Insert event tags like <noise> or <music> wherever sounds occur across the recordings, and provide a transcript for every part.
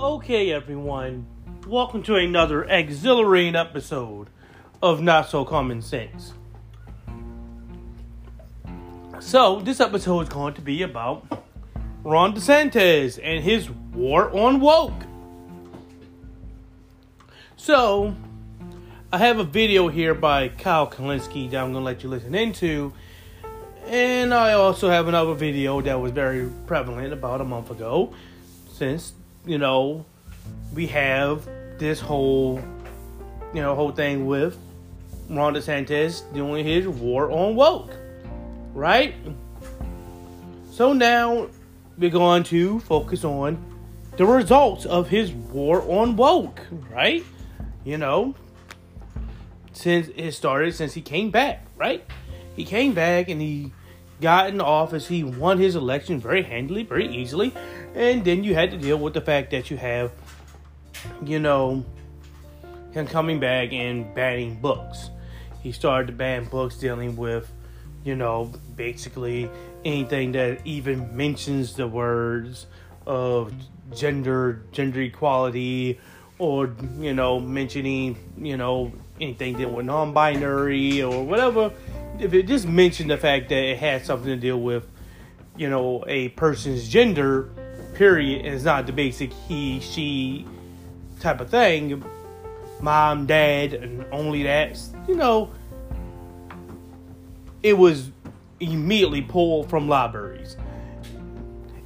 Okay, everyone, welcome to another exhilarating episode of Not So Common Sense. So, this episode is going to be about Ron DeSantis and his war on woke. So, I have a video here by Kyle Kulinski that I'm going to let you listen into. And I also have another video that was very prevalent about a month ago since you know, we have this whole, you know, whole thing with Ron DeSantis doing his war on woke, right? So now we're going to focus on the results of his war on woke, right? You know, since it started, since he came back, right? He came back and he got in office. He won his election very handily, very easily. And then you had to deal with the fact that you have, you know, him coming back and banning books. He started to ban books dealing with, you know, basically anything that even mentions the words of gender, gender equality, or, you know, mentioning, you know, anything that was non binary or whatever. If it just mentioned the fact that it had something to deal with, you know, a person's gender, period, and it's not the basic he, she type of thing. Mom, dad, and only that. You know, it was immediately pulled from libraries.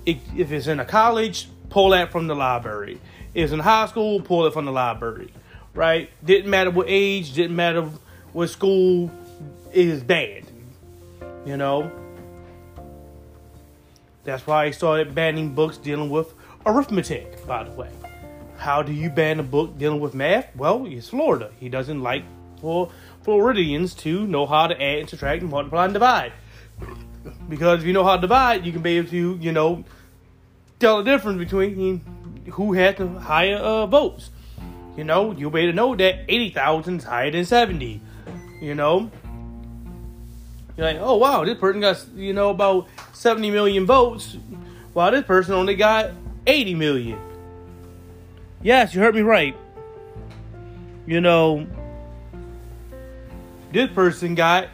It, if it's in a college, pull that from the library. If it's in high school, pull it from the library. Right? Didn't matter what age, didn't matter what school, it is bad. You know? That's why he started banning books dealing with arithmetic, by the way. How do you ban a book dealing with math? Well, it's Florida. He doesn't like for Floridians to know how to add and subtract and multiply and divide. Because if you know how to divide, you can be able to, you know, tell the difference between who had the higher uh, votes. You know, you'll be able to know that 80,000 is higher than 70. You know, you're like, oh wow, this person got you know about 70 million votes, while this person only got 80 million. Yes, you heard me right. You know, this person got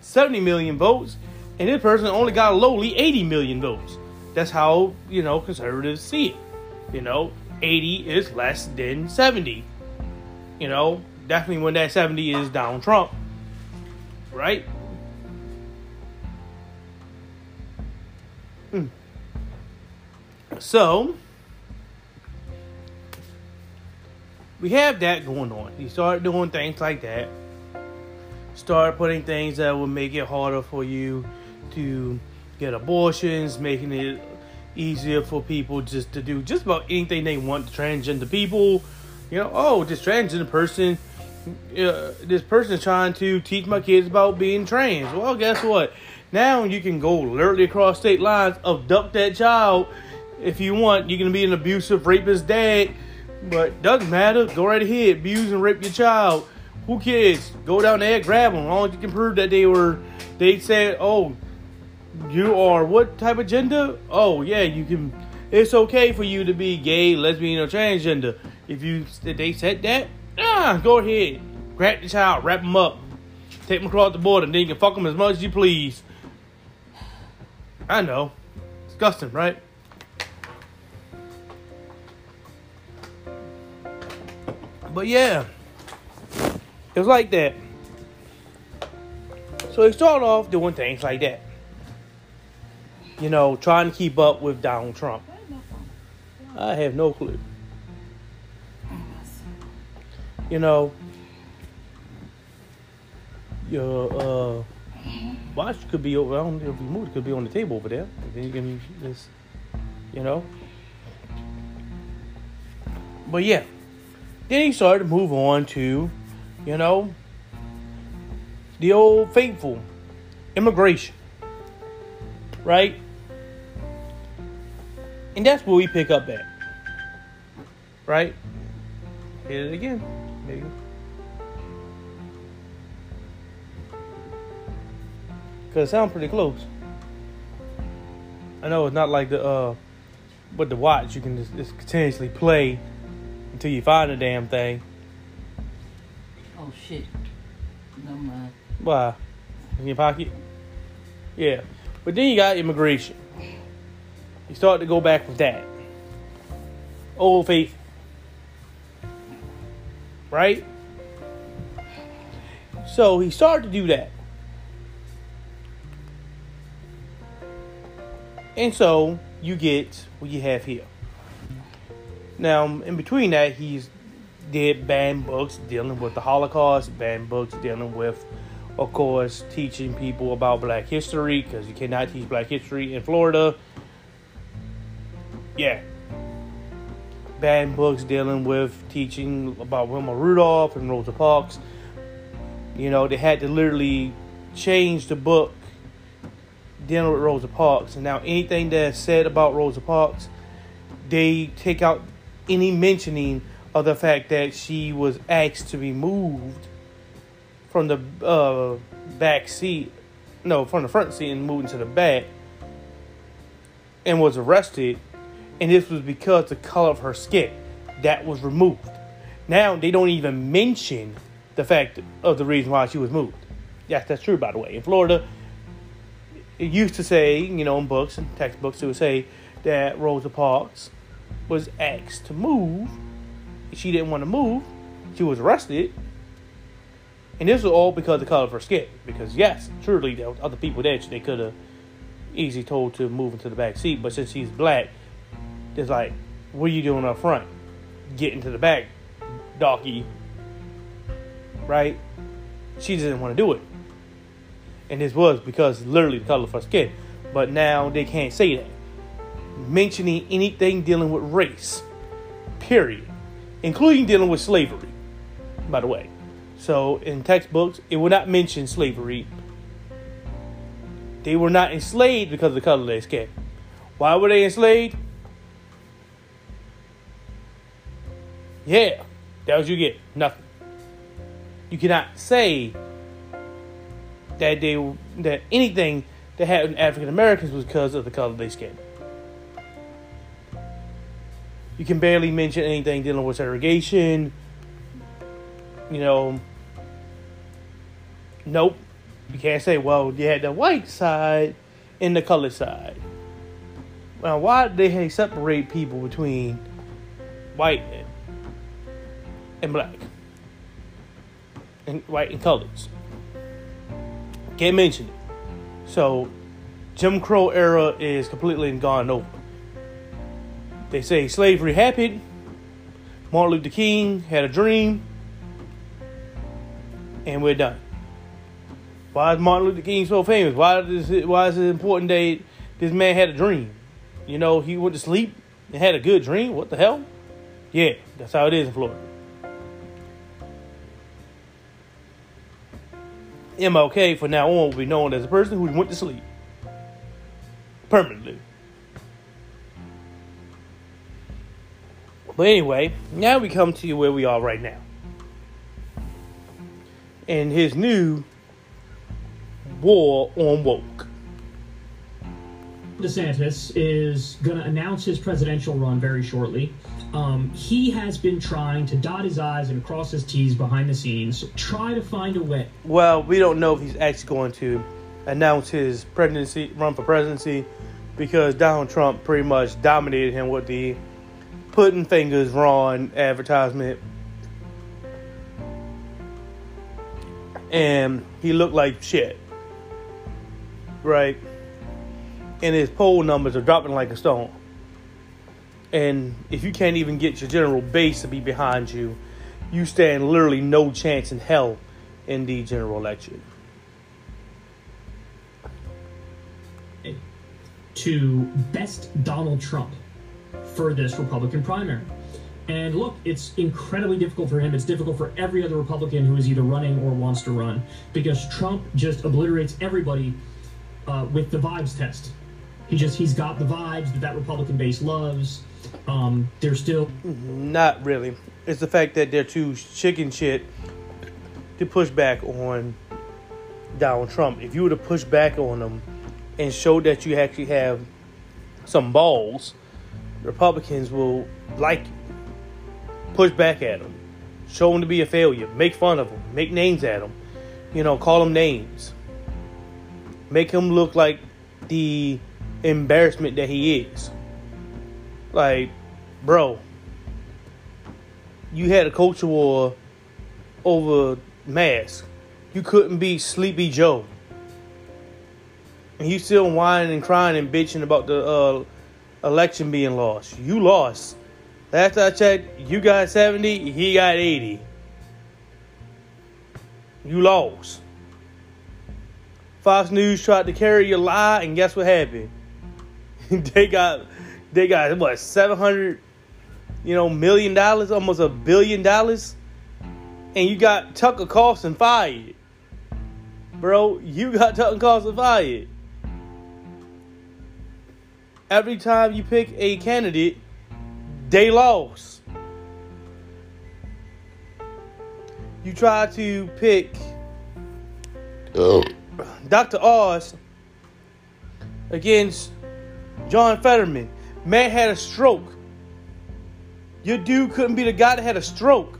70 million votes, and this person only got lowly 80 million votes. That's how, you know, conservatives see it. You know, 80 is less than 70. You know, definitely when that 70 is Donald Trump. Right? So we have that going on. You start doing things like that. Start putting things that will make it harder for you to get abortions, making it easier for people just to do just about anything they want. To transgender people, you know, oh, this transgender person, uh, this person is trying to teach my kids about being trans. Well, guess what? Now you can go literally across state lines, abduct that child if you want. You can be an abusive rapist dad, but doesn't matter. Go right ahead, abuse and rape your child. Who cares? Go down there, grab them. As you can prove that they were, they said, oh, you are what type of gender? Oh yeah, you can. It's okay for you to be gay, lesbian, or transgender. If you they said that, ah, go ahead, grab the child, wrap them up, take them across the border, and then you can fuck them as much as you please. I know. Disgusting, right? But yeah, it was like that. So he started off doing things like that. You know, trying to keep up with Donald Trump. I have no clue. You know, your uh watch could be over. I don't know if you move, it could be on the table over there. Then you can just, you know. But yeah, then he started to move on to, you know, the old faithful immigration, right? And that's where we pick up at, right? Hit it again, maybe. Cause it sounds pretty close. I know it's not like the uh But the watch, you can just, just continuously play until you find a damn thing. Oh shit. No mind. Why? In your pocket? Yeah. But then you got immigration. You start to go back with that. Old faith. Right? So he started to do that. And so you get what you have here. Now, in between that, he's did banned books dealing with the Holocaust, banned books dealing with, of course, teaching people about Black history because you cannot teach Black history in Florida. Yeah. Banned books dealing with teaching about Wilma Rudolph and Rosa Parks. You know, they had to literally change the book dealing with Rosa Parks. And now anything that's said about Rosa Parks, they take out any mentioning of the fact that she was asked to be moved from the uh, back seat, no, from the front seat and moved into the back, and was arrested. And this was because the color of her skin that was removed. Now they don't even mention the fact of the reason why she was moved. Yes, that's true, by the way. In Florida, it used to say, you know, in books and textbooks, it would say that Rosa Parks was asked to move. She didn't want to move. She was arrested. And this was all because of the color of her skin. Because, yes, truly, there was other people there they could have easily told to move into the back seat. But since she's black, it's like, what are you doing up front? Get into the back, doggy. Right? She didn't want to do it. And this was because literally the color of her skin. But now they can't say that mentioning anything dealing with race, period, including dealing with slavery, by the way. So in textbooks, it will not mention slavery. They were not enslaved because of the color of their skin. Why were they enslaved? Yeah, that was you get. Nothing. You cannot say that they that anything that happened to African Americans was because of the color of their skin. You can barely mention anything dealing with segregation. You know, nope. You can't say, well, you had the white side and the colored side. Now, why did they separate people between white and black? And white and colors? Can't mention it. So, Jim Crow era is completely gone over. They say slavery happened. Martin Luther King had a dream. And we're done. Why is Martin Luther King so famous? Why is it, why is it important that this man had a dream? You know, he went to sleep and had a good dream. What the hell? Yeah, that's how it is in Florida. MLK from now on will be known as a person who went to sleep permanently. But anyway, now we come to where we are right now. And his new war on woke. DeSantis is going to announce his presidential run very shortly. Um, he has been trying to dot his I's and cross his T's behind the scenes, try to find a way. Well, we don't know if he's actually going to announce his presidency, run for presidency, because Donald Trump pretty much dominated him with the pudding fingers wrong advertisement. And he looked like shit. Right? And his poll numbers are dropping like a stone. And if you can't even get your general base to be behind you, you stand literally no chance in hell in the general election. To best Donald Trump for this Republican primary. And look, it's incredibly difficult for him. It's difficult for every other Republican who is either running or wants to run because Trump just obliterates everybody uh, with the vibes test. He just he's got the vibes that that Republican base loves. Um, they're still not really. It's the fact that they're too chicken shit to push back on Donald Trump. If you were to push back on them and show that you actually have some balls, Republicans will like push back at him, show him to be a failure, make fun of him, make names at him, you know, call him names, make him look like the embarrassment that he is. Like, bro, you had a culture war over masks. You couldn't be Sleepy Joe. And you still whining and crying and bitching about the uh, election being lost. You lost. Last I checked, you got 70, he got 80. You lost. Fox News tried to carry your lie, and guess what happened? <laughs> they got they got what seven hundred, you know, million dollars, almost a billion dollars, and you got Tucker Carlson fired, bro. You got Tucker Carlson fired. Every time you pick a candidate, they lost. You try to pick Oh. Dr. Oz against John Fetterman. Man had a stroke. Your dude couldn't be the guy that had a stroke.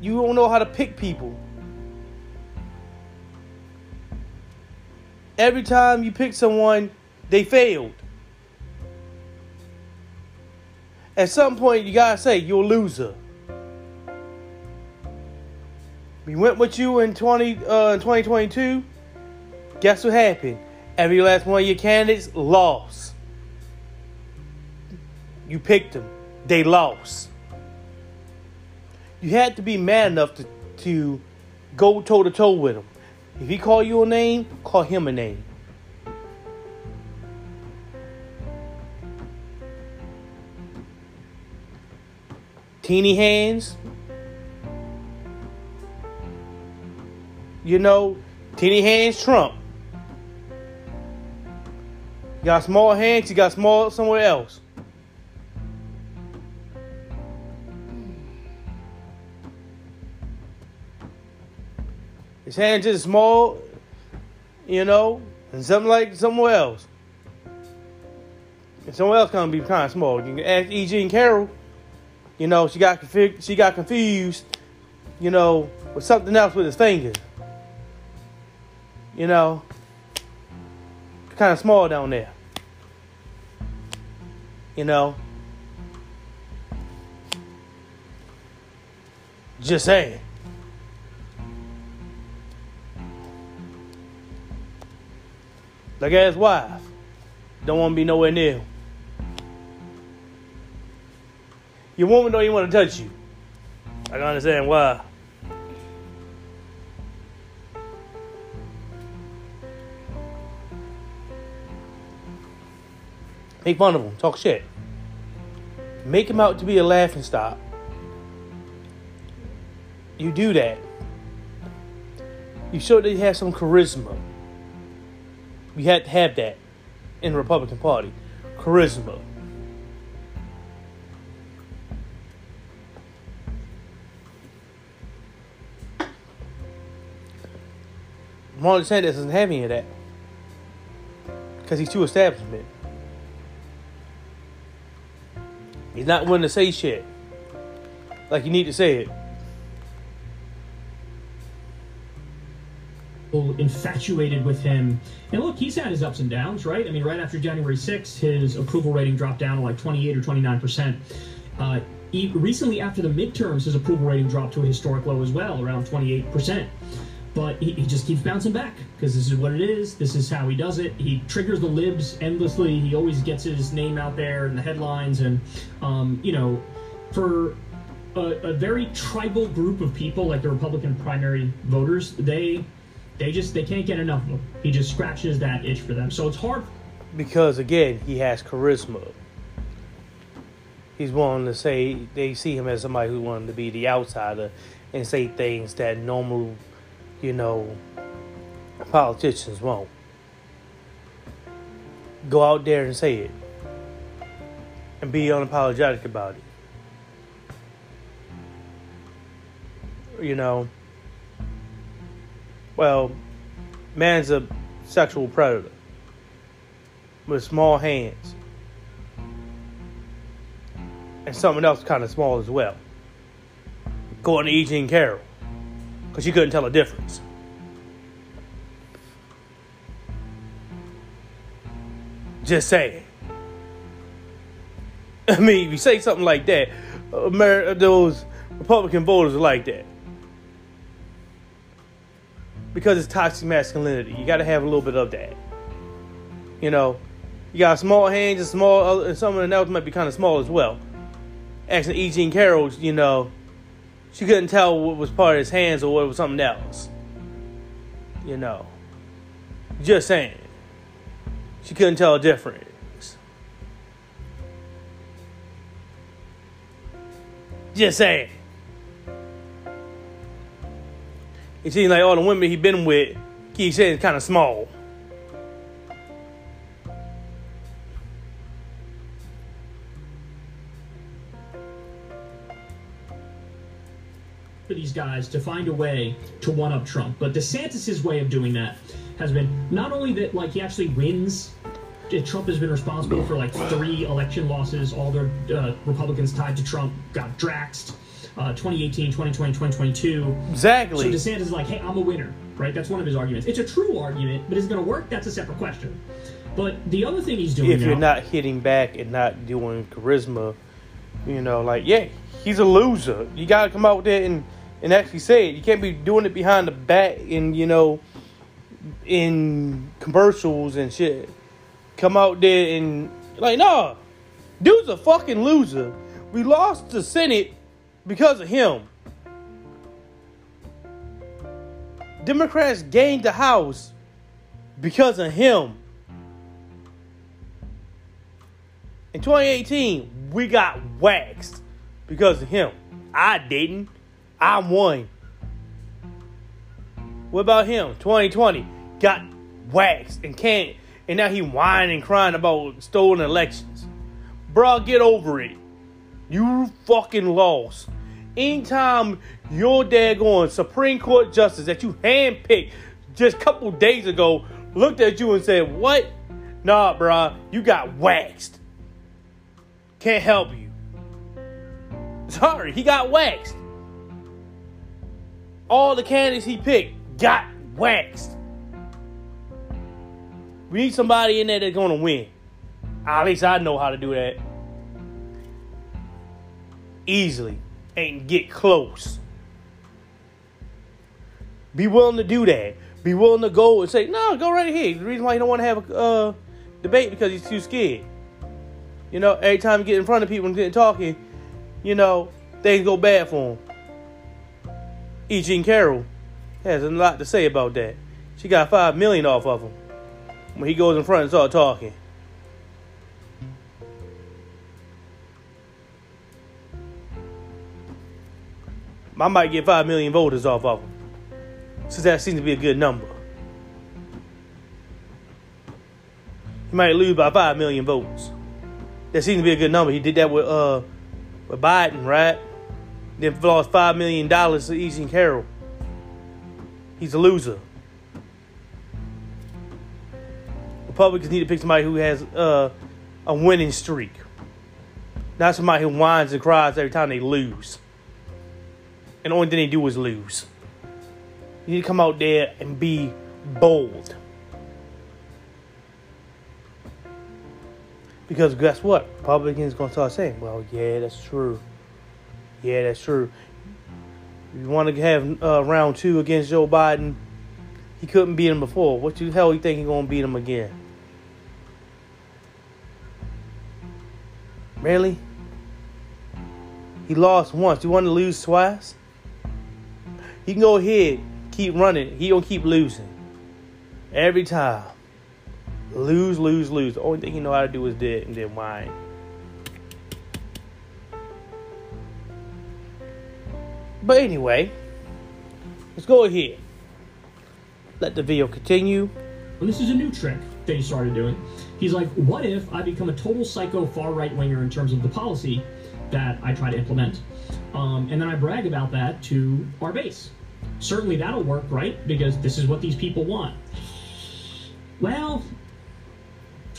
You don't know how to pick people. Every time you pick someone, they failed. At some point, you gotta say you're a loser. We went with you in 20 uh, 2022. Guess what happened? Every last one of your candidates lost. You picked them. They lost. You had to be mad enough to, to go toe to toe with them. If he call you a name, call him a name. Teeny hands. You know, teeny hands Trump. You got small hands, you got small somewhere else. His hands just small, you know, and something like somewhere else. And somewhere else gonna be kind of small. You can ask E. Jean Carroll. You know, she got she got confused. You know, with something else with his fingers. You know, kind of small down there. You know. Just saying. Like his wife. Don't want to be nowhere near. Your woman don't even want to touch you. I can understand why. Make fun of him, talk shit. Make him out to be a laughing stock. You do that. You show that he has some charisma. You had to have that in the Republican Party. Charisma. Ron DeSantis doesn't have any of that. Because he's too establishment. He's not willing to say shit. Like you need to say it. Infatuated with him. And look, he's had his ups and downs, right? I mean, right after January 6th, his approval rating dropped down to like 28 or 29 percent. Uh, recently, after the midterms, his approval rating dropped to a historic low as well, around 28 percent. But he, he just keeps bouncing back because this is what it is. This is how he does it. He triggers the libs endlessly. He always gets his name out there in the headlines, and um, you know, for a, a very tribal group of people like the Republican primary voters, they they just they can't get enough of him. He just scratches that itch for them. So it's hard. Because again, he has charisma. He's willing to say they see him as somebody who wanted to be the outsider and say things that normal, you know, politicians won't. Go out there and say it. And be unapologetic about it. You know, well, man's a sexual predator with small hands. And something else kind of small as well. According to E. Jean Carroll. Because she couldn't tell the difference. Just saying. <laughs> I mean, if you say something like that, Amer- those Republican voters are like that. Because it's toxic masculinity. You got to have a little bit of that. You know, you got small hands and small, and someone else might be kind of small as well. Asking E. Jean Carroll, you know, she couldn't tell what was part of his hands or what was something else. You know, just saying. She couldn't tell a difference. Just saying. It seems like all the women he been with, keep saying it's kind of small. for these guys to find a way to one up Trump. But DeSantis' way of doing that has been not only that like he actually wins. Trump has been responsible for like three election losses. All the uh, Republicans tied to Trump got draxed. Uh, 2018, 2020, 2022. Exactly. So DeSantis is like, hey, I'm a winner, right? That's one of his arguments. It's a true argument, but is it going to work? That's a separate question. But the other thing he's doing if you're not hitting back and not doing charisma, you know, like yeah, he's a loser. You gotta come out there and and actually say it. You can't be doing it behind the back and you know, in commercials and shit. Come out there and like, no, dude's a fucking loser. We lost the Senate because of him. Democrats gained the House because of him. In 2018, we got waxed because of him. I didn't. I won. What about him? 2020 got waxed and can't, and now he whining crying about stolen elections. Bruh, get over it. You fucking lost. Anytime your daggone Supreme Court justice that you handpicked just a couple days ago looked at you and said, What? Nah, bruh, you got waxed. Can't help you. Sorry, he got waxed. All the candidates he picked got waxed. We need somebody in there that's gonna win. At least I know how to do that. Easily. And get close. Be willing to do that. Be willing to go and say, no, go right ahead. The reason why you don't want to have a uh, debate because he's too scared. You know, every time you get in front of people and get talking, you know, things go bad for him. E. Jean Carroll has a lot to say about that. She got five million off of him when he goes in front and start talking. I might get five million voters off of him, since that seems to be a good number. He might lose by five million votes. That seems to be a good number. He did that with uh with Biden, right? Then lost five million dollars to E. Jean Carroll. He's a loser. Republicans need to pick somebody who has uh, a winning streak, not somebody who whines and cries every time they lose. And the only thing they do is lose. You need to come out there and be bold. Because guess what? Republicans gonna start saying, "Well, yeah, that's true. Yeah, that's true. You want to have uh, round two against Joe Biden? He couldn't beat him before. What the hell you think he gonna beat him again? Really? He lost once. You want to lose twice? He can go ahead, keep running. He gonna keep losing every time. Lose, lose, lose. The only thing he know how to do is dead and then whine. But anyway, let's go ahead. Let the video continue. And this is a new trick that he started doing. He's like, what if I become a total psycho far right winger in terms of the policy that I try to implement? Um, and then I brag about that to our base. Certainly that'll work, right? Because this is what these people want. Well,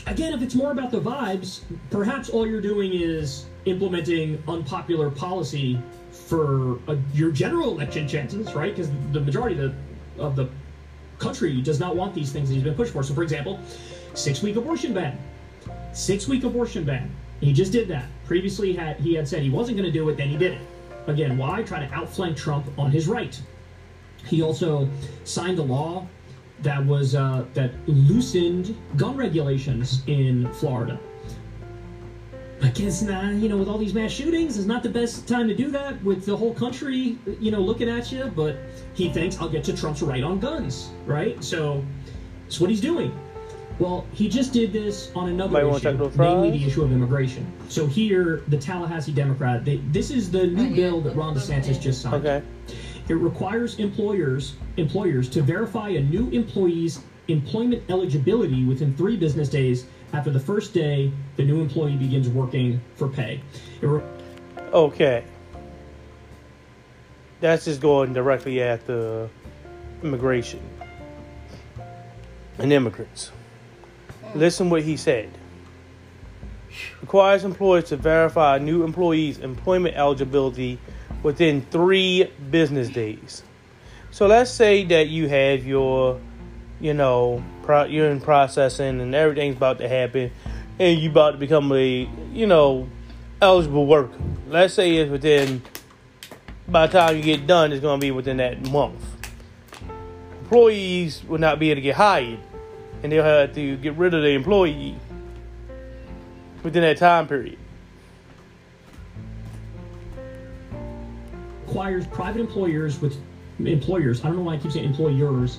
again, if it's more about the vibes, perhaps all you're doing is implementing unpopular policy for uh, your general election chances, right? Because the majority of the, of the country does not want these things that he's been pushed for. So, for example, six week abortion ban. Six week abortion ban. He just did that. Previously, had he had said he wasn't going to do it, then he did it. Again, why? Try to outflank Trump on his right. He also signed a law that was uh, that loosened gun regulations in Florida. I guess nah, you know, with all these mass shootings, it's not the best time to do that with the whole country, you know, looking at you. But he thinks I'll get to Trump's right on guns, right? So that's what he's doing. Well, he just did this on another Might wanna issue, check namely the issue of immigration. So here, the Tallahassee Democrat, they, this is the new bill that Ron DeSantis just signed. Okay. It requires employers employers to verify a new employee's employment eligibility within three business days after the first day the new employee begins working for pay. It re- Okay. That's just going directly at the immigration and immigrants. Listen what he said. Requires employers to verify new employee's employment eligibility within three business days. So let's say that you have your, you know, pro- you're in processing and everything's about to happen, and you about to become a, you know, eligible worker. Let's say it's within, by the time you get done, it's going to be within that month. Employees will not be able to get hired, and they'll have to get rid of the employee within that time period. requires private employers with employers. I don't know why I keep saying employers.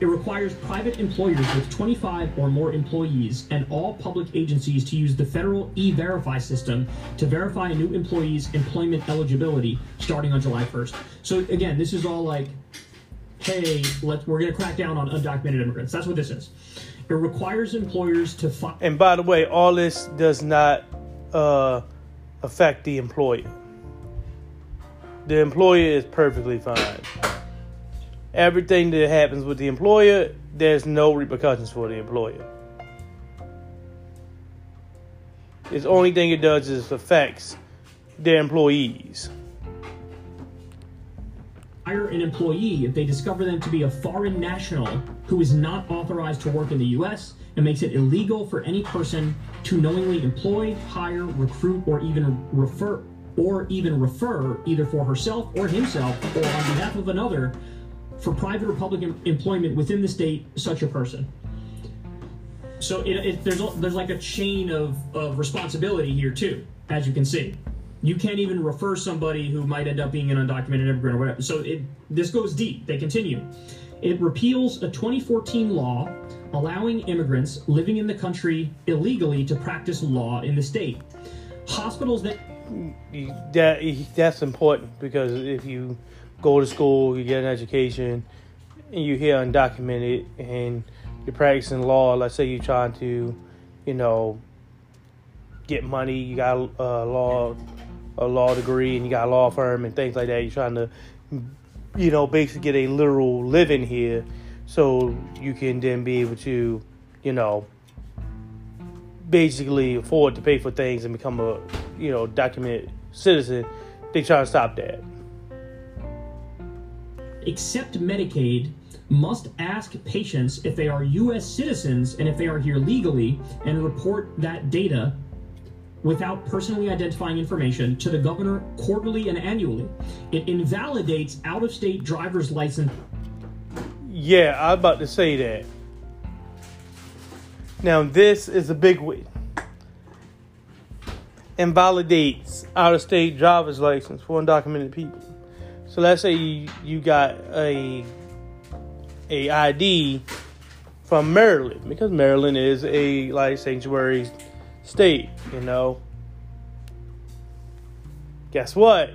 It requires private employers with 25 or more employees and all public agencies to use the federal e-verify system to verify a new employee's employment eligibility starting on July 1st. So again, this is all like, hey, let's. we're going to crack down on undocumented immigrants. That's what this is. It requires employers to fi- And by the way, all this does not uh, affect the employer. The employer is perfectly fine. Everything that happens with the employer, there's no repercussions for the employer. The only thing it does is affects their employees. Hire an employee if they discover them to be a foreign national who is not authorized to work in the U.S. and makes it illegal for any person to knowingly employ, hire, recruit, or even refer or even refer either for herself or himself or on behalf of another for private or public em- employment within the state such a person. So it, it, there's there's like a chain of, of responsibility here too, as you can see. You can't even refer somebody who might end up being an undocumented immigrant or whatever. So it this goes deep. They continue. It repeals a 2014 law allowing immigrants living in the country illegally to practice law in the state. Hospitals that That that's important because if you go to school, you get an education, and you hear undocumented, and you're practicing law. Let's say you're trying to, you know, get money. You got a law, a law degree, and you got a law firm and things like that. You're trying to, you know, basically get a literal living here, so you can then be able to, you know, basically afford to pay for things and become a you know documented citizen they try to stop that accept Medicaid must ask patients if they are U.S. citizens and if they are here legally and report that data without personally identifying information to the governor quarterly and annually. It invalidates out of state driver's license. Yeah I'm about to say that. Now this is a big one. Invalidates out-of-state driver's license for undocumented people. So let's say you, you got a a id from maryland because maryland is a like sanctuary state you know guess what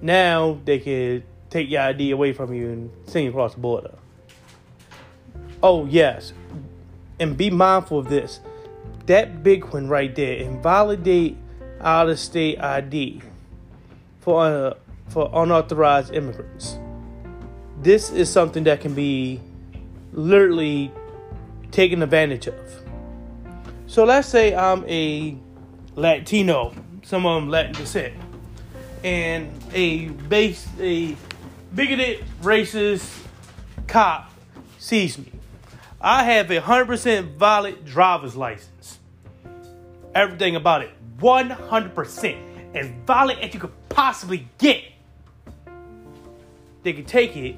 now they could take your ID away from you and send you across the border. Oh, yes. And be mindful of this. That big one right there, invalidate out of state ID for, uh, for unauthorized immigrants. This is something that can be literally taken advantage of. So let's say I'm a Latino, some of them Latin descent, and a base a bigoted racist cop sees me. I have a hundred percent valid driver's license. Everything about it, one hundred percent as valid as you could possibly get. They could take it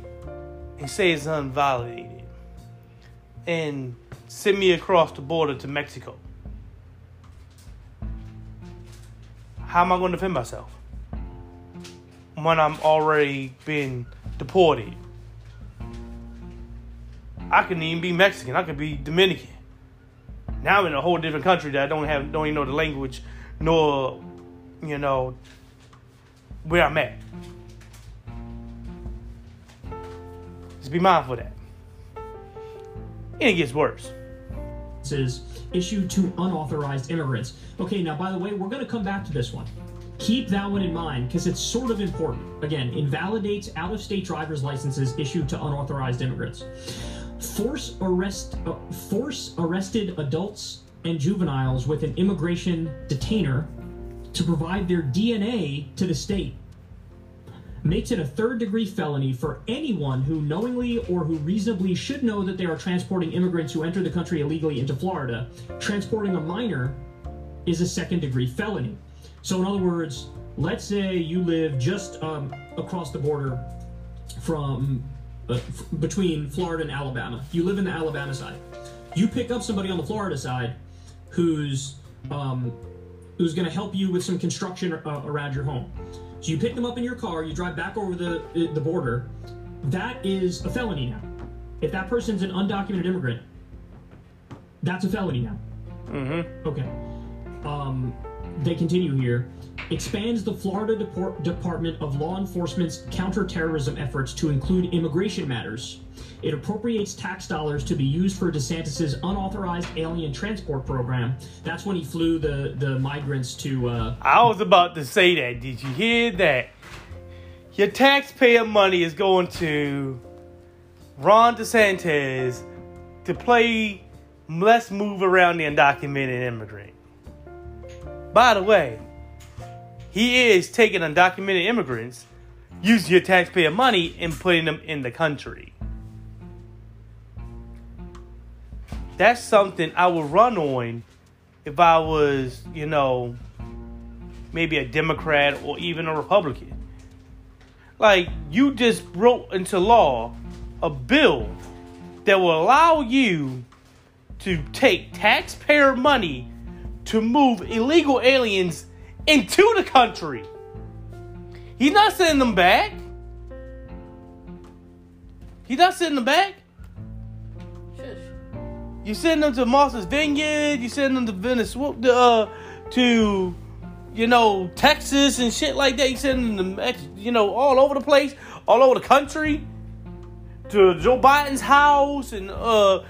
and say it's unvalidated and send me across the border to Mexico. How am I going to defend myself when I'm already been deported? I can even be Mexican. I could be Dominican. Now I'm in a whole different country that I don't have, don't even know the language, nor, you know, where I'm at. Just be mindful of that. And it gets worse. Is issued to unauthorized immigrants. Okay, now by the way, we're going to come back to this one. Keep that one in mind because it's sort of important. Again, invalidates out of state driver's licenses issued to unauthorized immigrants. Force arrest uh, force arrested adults and juveniles with an immigration detainer to provide their DNA to the state makes it a third degree felony for anyone who knowingly or who reasonably should know that they are transporting immigrants who enter the country illegally into Florida. Transporting a minor is a second degree felony. So, in other words, let's say you live just um, across the border from uh, f- between Florida and Alabama. You live in the Alabama side. You pick up somebody on the Florida side who's um, who's going to help you with some construction uh, around your home. So you pick them up in your car, you drive back over the the border. That is a felony now. If that person's an undocumented immigrant, that's a felony now. Mm-hmm. Okay. Um, they continue here. Expands the Florida Depor- Department of Law Enforcement's counterterrorism efforts to include immigration matters. It appropriates tax dollars to be used for DeSantis's unauthorized alien transport program. That's when he flew the, the migrants to. Uh, I was about to say that. Did you hear that? Your taxpayer money is going to Ron DeSantis to play Let's Move Around the Undocumented Immigrant. By the way, he is taking undocumented immigrants, using your taxpayer money, and putting them in the country. That's something I would run on if I was, you know, maybe a Democrat or even a Republican. Like, you just wrote into law a bill that will allow you to take taxpayer money to move illegal aliens into the country. He's not sending them back. He's not sending them back. You send them to Martha's Vineyard. You send them to Venezuela, uh, to you know Texas and shit like that. You send them to you know all over the place, all over the country, to Joe Biden's house and uh,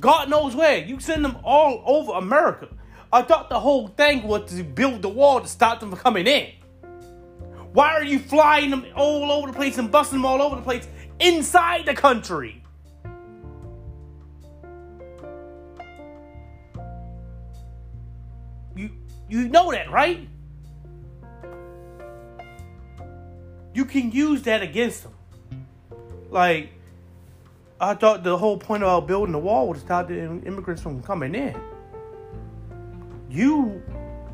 God knows where. You send them all over America. I thought the whole thing was to build the wall to stop them from coming in. Why are you flying them all over the place and busting them all over the place inside the country? You know that, right? You can use that against them. Like I thought the whole point about building the wall was to stop the immigrants from coming in. You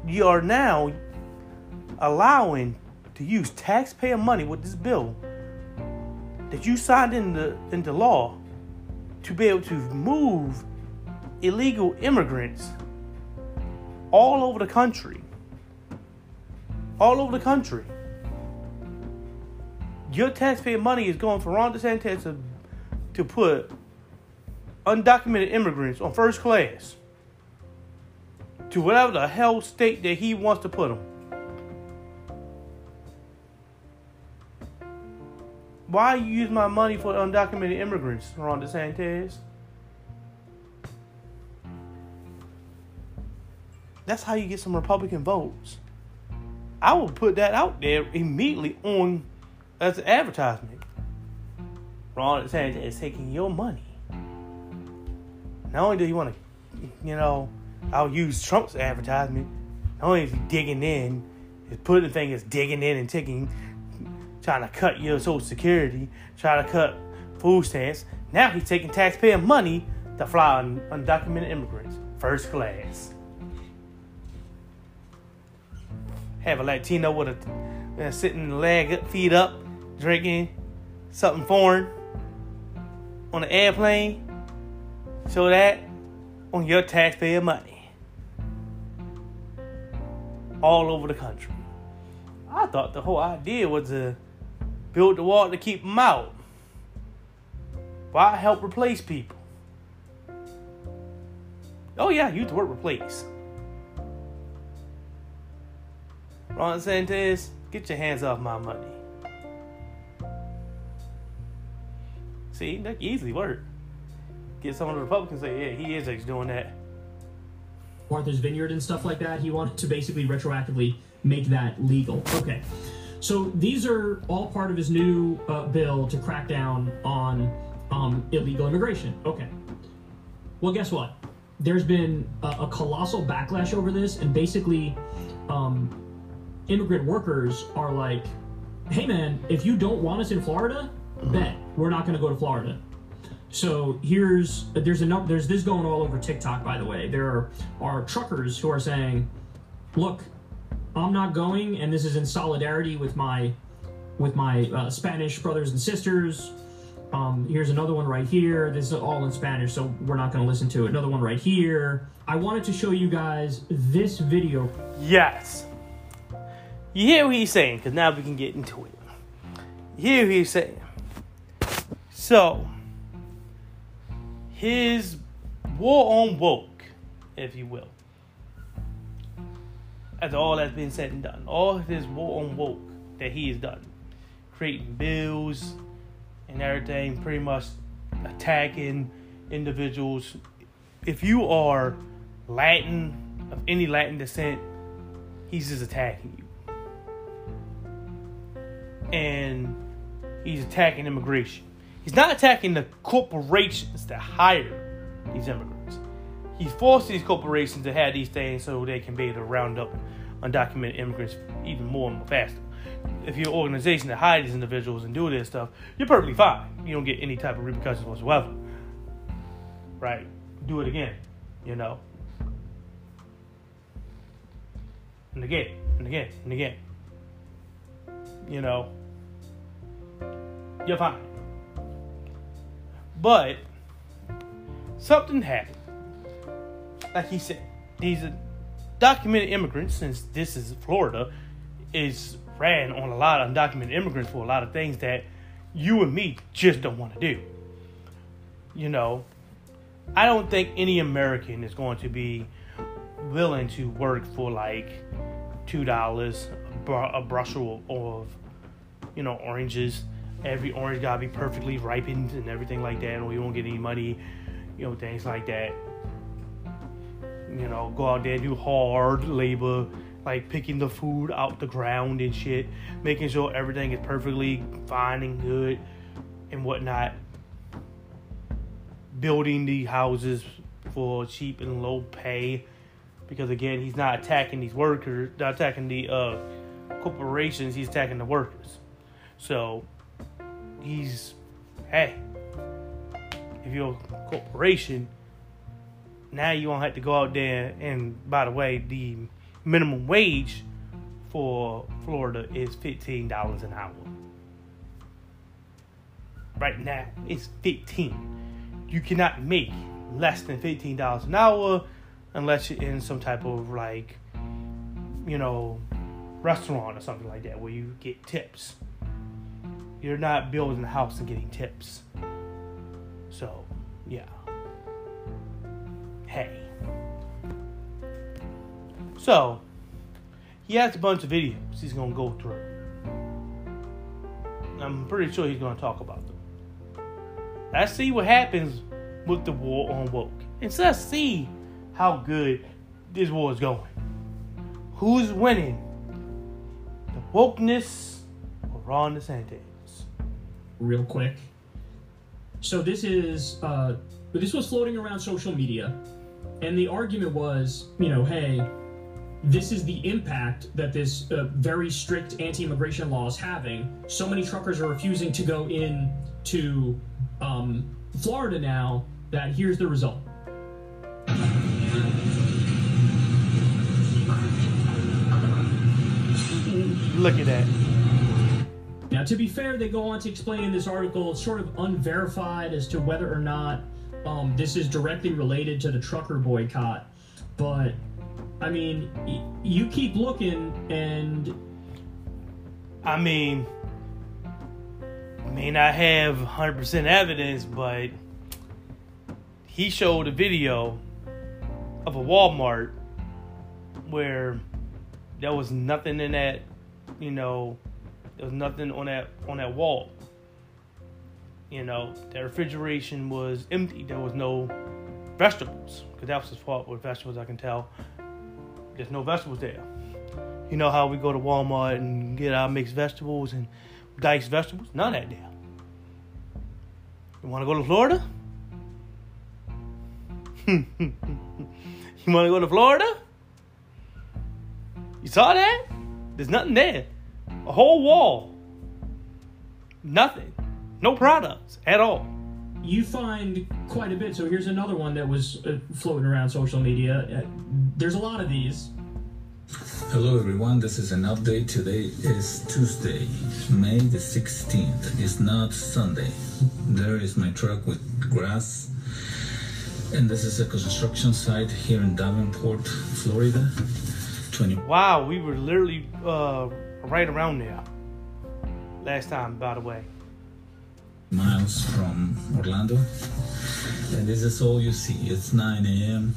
you are now allowing to use taxpayer money with this bill that you signed into into law to be able to move illegal immigrants all over the country. All over the country. Your taxpayer money is going for Ron DeSantis to, to put undocumented immigrants on first class to whatever the hell state that he wants to put them. Why you use my money for undocumented immigrants, Ron DeSantis? That's how you get some Republican votes. I will put that out there immediately on as an advertisement. Ron DeSantis is taking your money. Not only do you want to, you know, I'll use Trump's advertisement. Not only is he digging in, his pudding fingers digging in and taking, trying to cut your Social Security, trying to cut food stamps. Now he's taking taxpayer money to fly undocumented immigrants, first class. Have a Latino with a uh, sitting leg up, feet up, drinking something foreign on an airplane. So that on your taxpayer money. All over the country. I thought the whole idea was to build the wall to keep them out. Why help replace people? Oh yeah, use the word replace. Ron DeSantis, get your hands off my money. See, that easily work. Get some of the Republicans say, yeah, he is actually doing that. Martha's Vineyard and stuff like that. He wanted to basically retroactively make that legal. Okay. So these are all part of his new uh, bill to crack down on um, illegal immigration. Okay. Well, guess what? There's been a, a colossal backlash over this, and basically, um, immigrant workers are like, hey man, if you don't want us in Florida, bet we're not going to go to Florida. So here's there's a num- there's this going all over TikTok by the way. There are, are truckers who are saying, "Look, I'm not going, and this is in solidarity with my with my uh, Spanish brothers and sisters." Um, here's another one right here. This is all in Spanish, so we're not going to listen to it. Another one right here. I wanted to show you guys this video. Yes. You hear what he's saying, because now we can get into it. You hear what he's saying. So, his war on woke, if you will, after all that's been said and done, all his war on woke that he has done, creating bills and everything, pretty much attacking individuals. If you are Latin, of any Latin descent, he's just attacking you. And he's attacking immigration. He's not attacking the corporations that hire these immigrants. He forced these corporations to have these things so they can be able to round up undocumented immigrants even more and faster. If you're an organization that hires these individuals and do this stuff, you're perfectly fine. You don't get any type of repercussions whatsoever. Right? Do it again, you know. And again, and again, and again. You know, you're fine. But something happened. Like he said, he's a documented immigrant since this is Florida, is ran on a lot of undocumented immigrants for a lot of things that you and me just don't want to do. You know, I don't think any American is going to be willing to work for like two dollars a bushel of, you know, oranges every orange gotta be perfectly ripened and everything like that, or you won't get any money, you know, things like that. You know, go out there do hard labor, like picking the food out the ground and shit, making sure everything is perfectly fine and good and whatnot. Building the houses for cheap and low pay. Because again, he's not attacking these workers, not attacking the uh, corporations, he's attacking the workers. So he's hey, if you're a corporation, now you won't have to go out there and by the way, the minimum wage for Florida is fifteen dollars an hour. Right now, it's fifteen. You cannot make less than fifteen dollars an hour unless you're in some type of like, you know, restaurant or something like that where you get tips. You're not building a house and getting tips. So, yeah. Hey. So, he has a bunch of videos he's going to go through. I'm pretty sure he's going to talk about them. Let's see what happens with the war on woke. And let's see how good this war is going. Who's winning? The wokeness or Ron DeSantis? Real quick. So this is uh, this was floating around social media, and the argument was, you know, hey, this is the impact that this uh, very strict anti-immigration law is having. So many truckers are refusing to go in to um, Florida now. That here's the result. Look at that. Now, to be fair, they go on to explain in this article it's sort of unverified as to whether or not um, this is directly related to the trucker boycott. But, I mean, y- you keep looking, and I mean, may not have 100% evidence, but he showed a video of a Walmart where there was nothing in that, you know, there was nothing on that on that wall. You know, the refrigeration was empty. There was no vegetables because that was his fault with vegetables. I can tell. There's no vegetables there. You know how we go to Walmart and get our mixed vegetables and diced vegetables? None of that there. You want to go to Florida? <laughs> you want to go to Florida? You saw that? There's nothing there. A whole wall. Nothing. No products at all. you find quite a bit. So here's another one that was uh, floating around social media. Uh, there's a lot of these. Hello everyone, this is an update. Today is Tuesday, May the 16th. It's not Sunday. There is my truck with grass. And this is a construction site here in Davenport, Florida. 20 Wow, we were literally uh, right around there last time, by the way. miles from Orlando. And this is all you see. It's 9 a.m.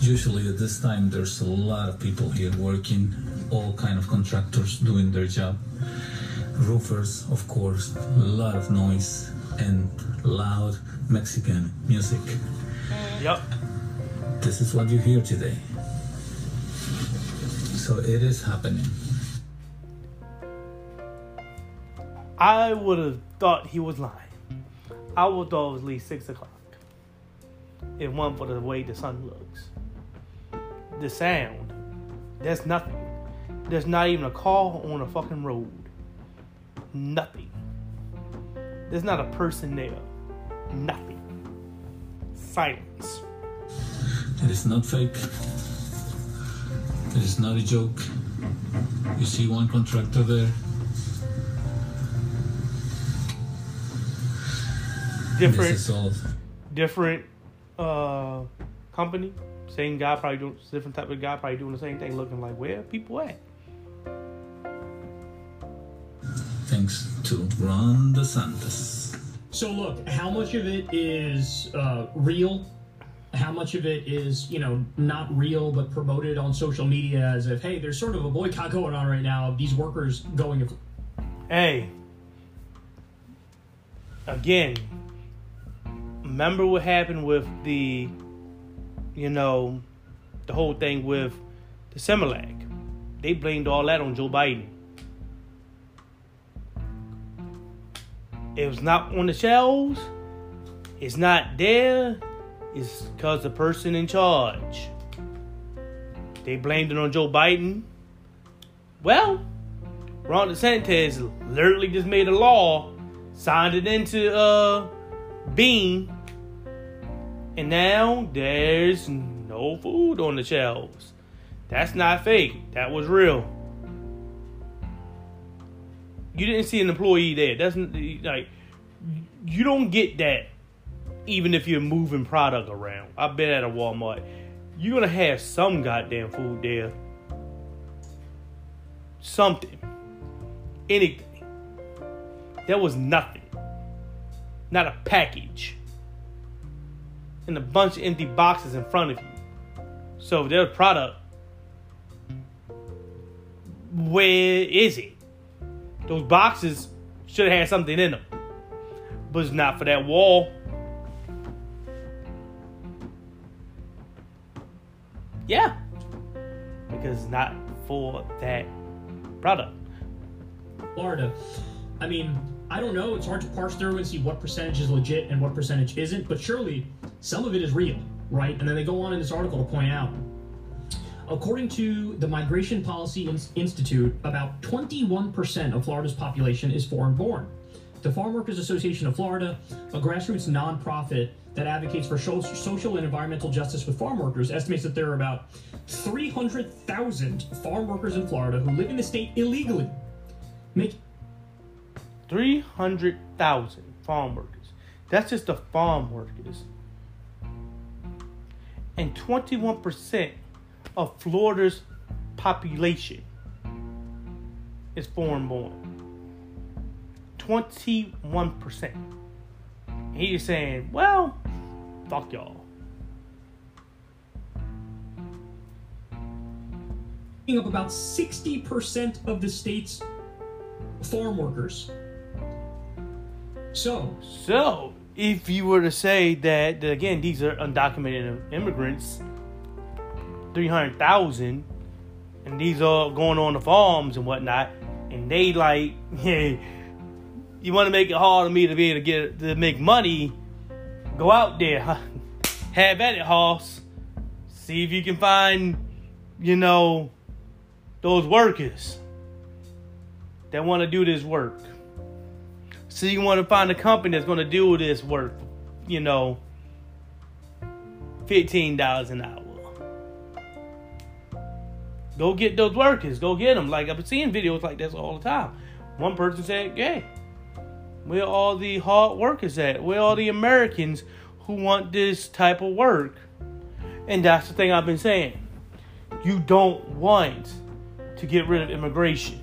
Usually at this time there's a lot of people here working, all kind of contractors doing their job. Roofers, of course, a lot of noise and loud Mexican music. Yep. This is what you hear today. So it is happening. I would have thought he was lying. I would have thought it was at least six o'clock. If one for the way the sun looks. The sound. There's nothing. There's not even a car on a fucking road. Nothing. There's not a person there. Nothing. Silence. It is not fake. It is not a joke. You see one contractor there. Different This is all. different uh company. Same guy probably doing different type of guy probably doing the same thing, looking like where are people at? Thanks to Ron DeSantis. So look, how much of it is uh, real? How much of it is, you know, not real but promoted on social media as if, hey, there's sort of a boycott going on right now of these workers going. Hey, again, remember what happened with the, you know, the whole thing with the Similac. They blamed all that on Joe Biden. It was not on the shelves. It's not there. It's because the person in charge. They blamed it on Joe Biden. Well, Ron DeSantis literally just made a law, signed it into uh and now there's no food on the shelves. That's not fake. That was real. You didn't see an employee there. That's like you don't get that even if you're moving product around. I've been at a Walmart. You're gonna have some goddamn food there. Something anything. There was nothing. Not a package. And a bunch of empty boxes in front of you. So their product. Where is it? Those boxes should have had something in them. But it's not for that wall. Yeah. Because it's not for that product. Florida. I mean, I don't know. It's hard to parse through and see what percentage is legit and what percentage isn't, but surely some of it is real, right? And then they go on in this article to point out. According to the Migration Policy Institute, about 21% of Florida's population is foreign born. The Farm Workers Association of Florida, a grassroots nonprofit that advocates for social and environmental justice with farm workers, estimates that there are about 300,000 farm workers in Florida who live in the state illegally, make 300,000 farm workers. That's just the farm workers. And 21% of Florida's population is foreign born. 21%. And he's saying, well, fuck y'all. up about 60% of the state's farm workers. So, So, if you were to say that, that again, these are undocumented immigrants, 300,000, and these are going on the farms and whatnot, and they like, <laughs> hey, you want to make it hard for me to be able to get to make money, go out there, have at it, Hoss. See if you can find, you know, those workers that want to do this work. So you want to find a company that's going to do this work, you know, fifteen dollars an hour. Go get those workers. Go get them. Like I've been seeing videos like this all the time. One person said, "Hey, where all the hard workers at? Where all the Americans who want this type of work?" And that's the thing I've been saying. You don't want to get rid of immigration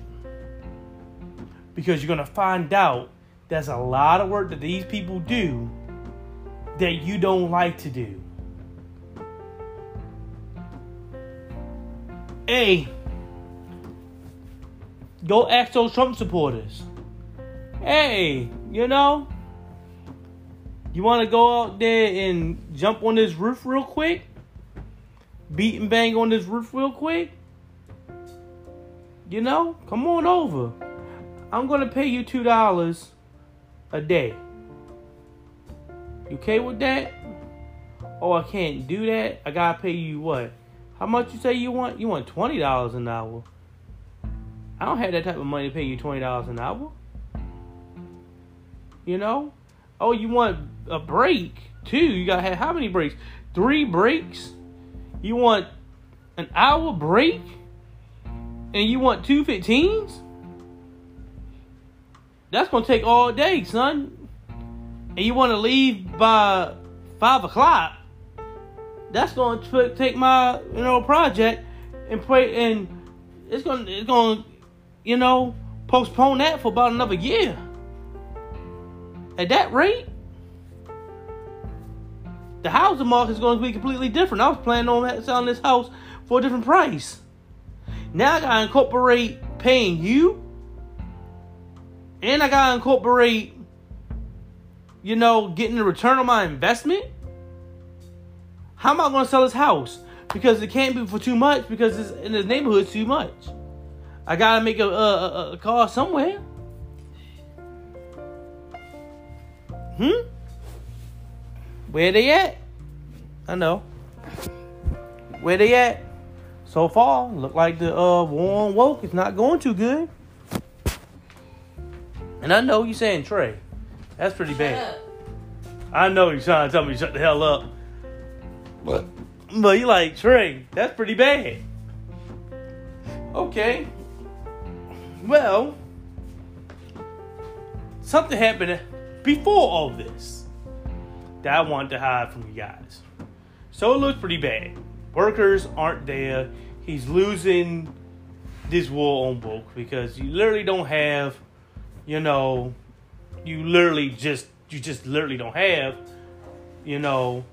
because you're going to find out there's a lot of work that these people do that you don't like to do. A, go ask those Trump supporters. Hey, you know, you want to go out there and jump on this roof real quick? Beat and bang on this roof real quick? You know, come on over. I'm going to pay you $2 a day. You okay with that? Oh, I can't do that. I gotta pay you what? How much you say you want? You want twenty dollars an hour? I don't have that type of money to pay you twenty dollars an hour. You know? Oh, you want a break too? You gotta have how many breaks? Three breaks? You want an hour break? And you want two 15s? That's gonna take all day, son. And you want to leave by five o'clock? That's gonna t- take my you know project and pray and it's gonna it's gonna you know postpone that for about another year. At that rate, the housing market is going to be completely different. I was planning on selling this house for a different price. Now I gotta incorporate paying you and I gotta incorporate, you know, getting a return on my investment. How am I gonna sell this house? Because it can't be for too much because it's in this neighborhood too much. I gotta make a, a, a, a call somewhere. Hmm. Where they at? I know. Where they at? So far, look like the uh, war on woke is not going too good. And I know you're saying Trae. That's pretty bad. Up. I know you're trying to tell me to shut the hell up. What? But you like Trae, that's pretty bad. Okay. Well, something happened before all this that I wanted to hide from you guys. So it looks pretty bad. Workers aren't there. He's losing this war on woke because you literally don't have, you know, you literally just you just literally don't have, you know,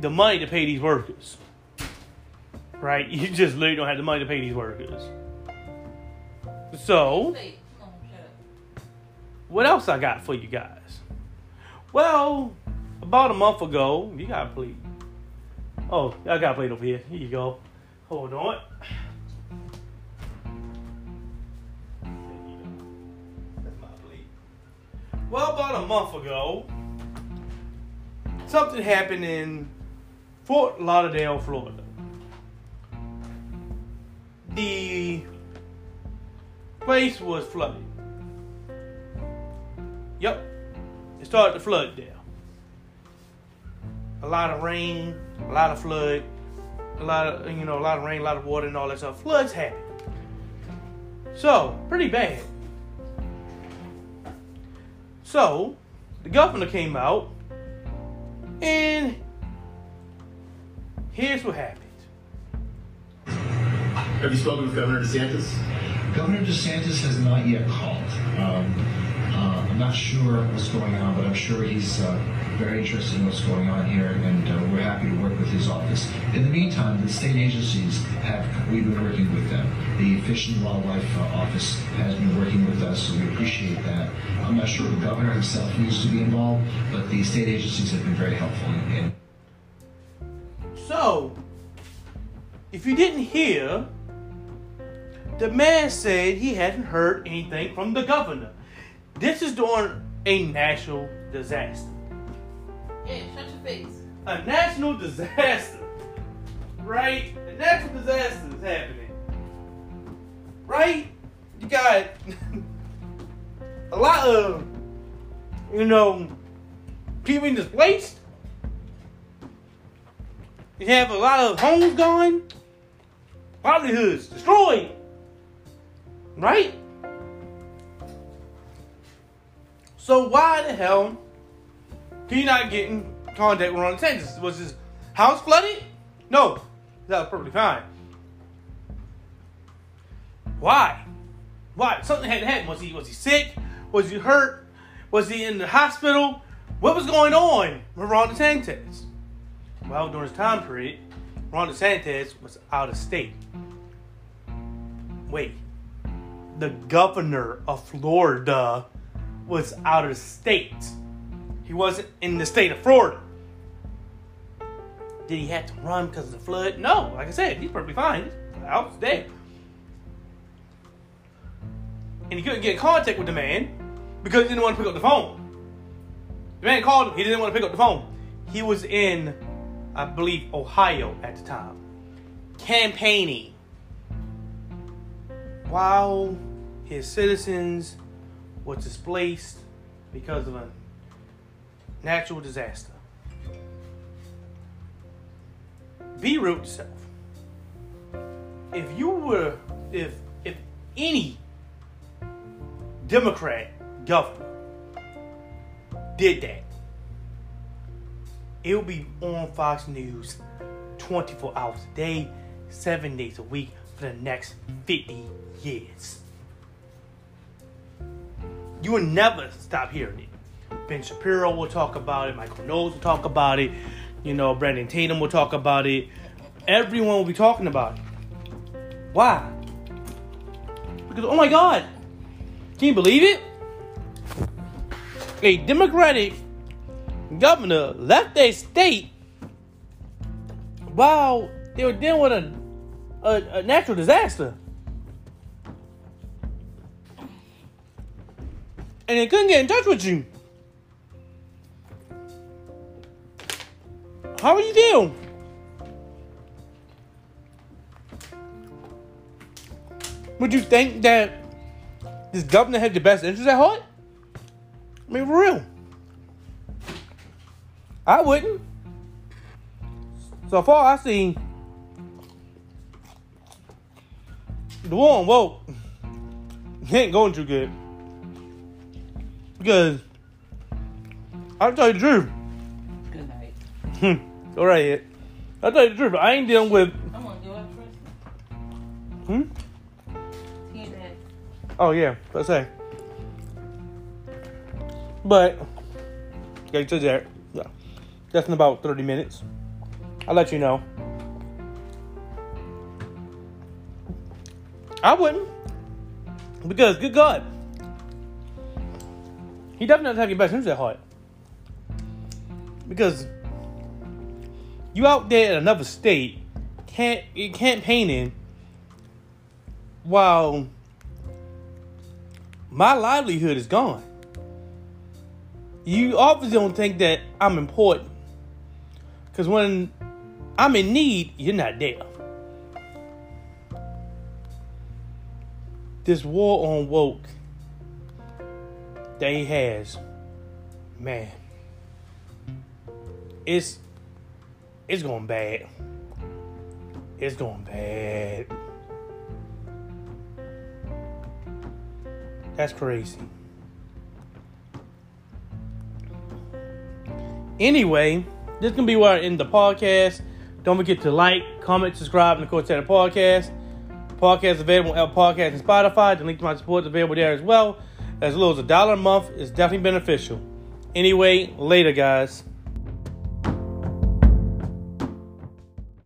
the money to pay these workers. Right? <laughs> You just literally don't have the money to pay these workers. So, what else I got for you guys? Well, about a month ago, you got a plate. Oh, I got a plate over here. Here you go. Hold on. Well, about a month ago, something happened in Fort Lauderdale, Florida. The place was flooded. Yep, it started to flood there. A lot of rain, a lot of flood, a lot of you know, a lot of rain, a lot of water, and all that stuff. Floods happen. So pretty bad. So the governor came out, and here's what happened. Have you spoken with Governor DeSantis? Governor DeSantis has not yet called. Um, I'm not sure what's going on, but I'm sure he's uh, very interested in what's going on here, and uh, we're happy to work with his office. In the meantime, the state agencies have, we've been working with them. The Fish and Wildlife uh, Office has been working with us, so we appreciate that. I'm not sure the governor himself needs to be involved, but the state agencies have been very helpful in, in So, if you didn't hear, the man said he hadn't heard anything from the governor. This is during a national disaster. Yeah, shut your face. A national disaster. Right? A natural disaster is happening. Right? You got <laughs> a lot of, you know, people being displaced. You have a lot of homes gone, livelihoods destroyed. Right? So why the hell he not get in contact with Ron DeSantis? Was his house flooded? No, that was perfectly fine. Why? Why? Something had to happen. Was he was he sick? Was he hurt? Was he in the hospital? What was going on with Ron DeSantis? Well, during his time period, Ron DeSantis was out of state. Wait, the governor of Florida was out of state. He wasn't in the state of Florida. Did he have to run because of the flood? No, like I said, he's perfectly fine. He's out dead. And he couldn't get in contact with the man because he didn't want to pick up the phone. The man called him, he didn't want to pick up the phone. He was in, I believe, Ohio at the time, campaigning while his citizens were displaced because of a natural disaster. Be real with. If you were, if if any Democrat governor did that, it would be on Fox News 24 hours a day, seven days a week for the next 50 years. You will never stop hearing it. Ben Shapiro will talk about it. Michael Knowles will talk about it. You know, Brandon Tatum will talk about it. Everyone will be talking about it. Why? Because, oh my God, can you believe it? A Democratic governor left their state while they were dealing with a, a, a natural disaster. And they couldn't get in touch with you. How would you feel? Would you think that this governor had the best interest at heart? I mean, for real. I wouldn't. So far, I see the war on woke <laughs> ain't going too good. Because I'll tell you the truth. Good night. Hmm. All right, Ed. I'll tell you the truth. I ain't dealing with. I'm gonna do it first. Hmm? Oh yeah, let's say. But get to that. Yeah, that's in about thirty minutes. I'll let you know. I wouldn't, because good God, he definitely doesn't have your best interest at heart. Because you out there in another state, can't campaigning while my livelihood is gone. you obviously don't think that I'm important. Because when I'm in need, you're not there. This war on woke he has, man, it's it's going bad. It's going bad. That's crazy. Anyway, this is gonna be where I end the podcast. Don't forget to like, comment, subscribe, and of course, the podcast. Podcast available on Apple Podcasts and Spotify. The link to my support is available there as well. As little as a dollar a month is definitely beneficial. Anyway, later, guys.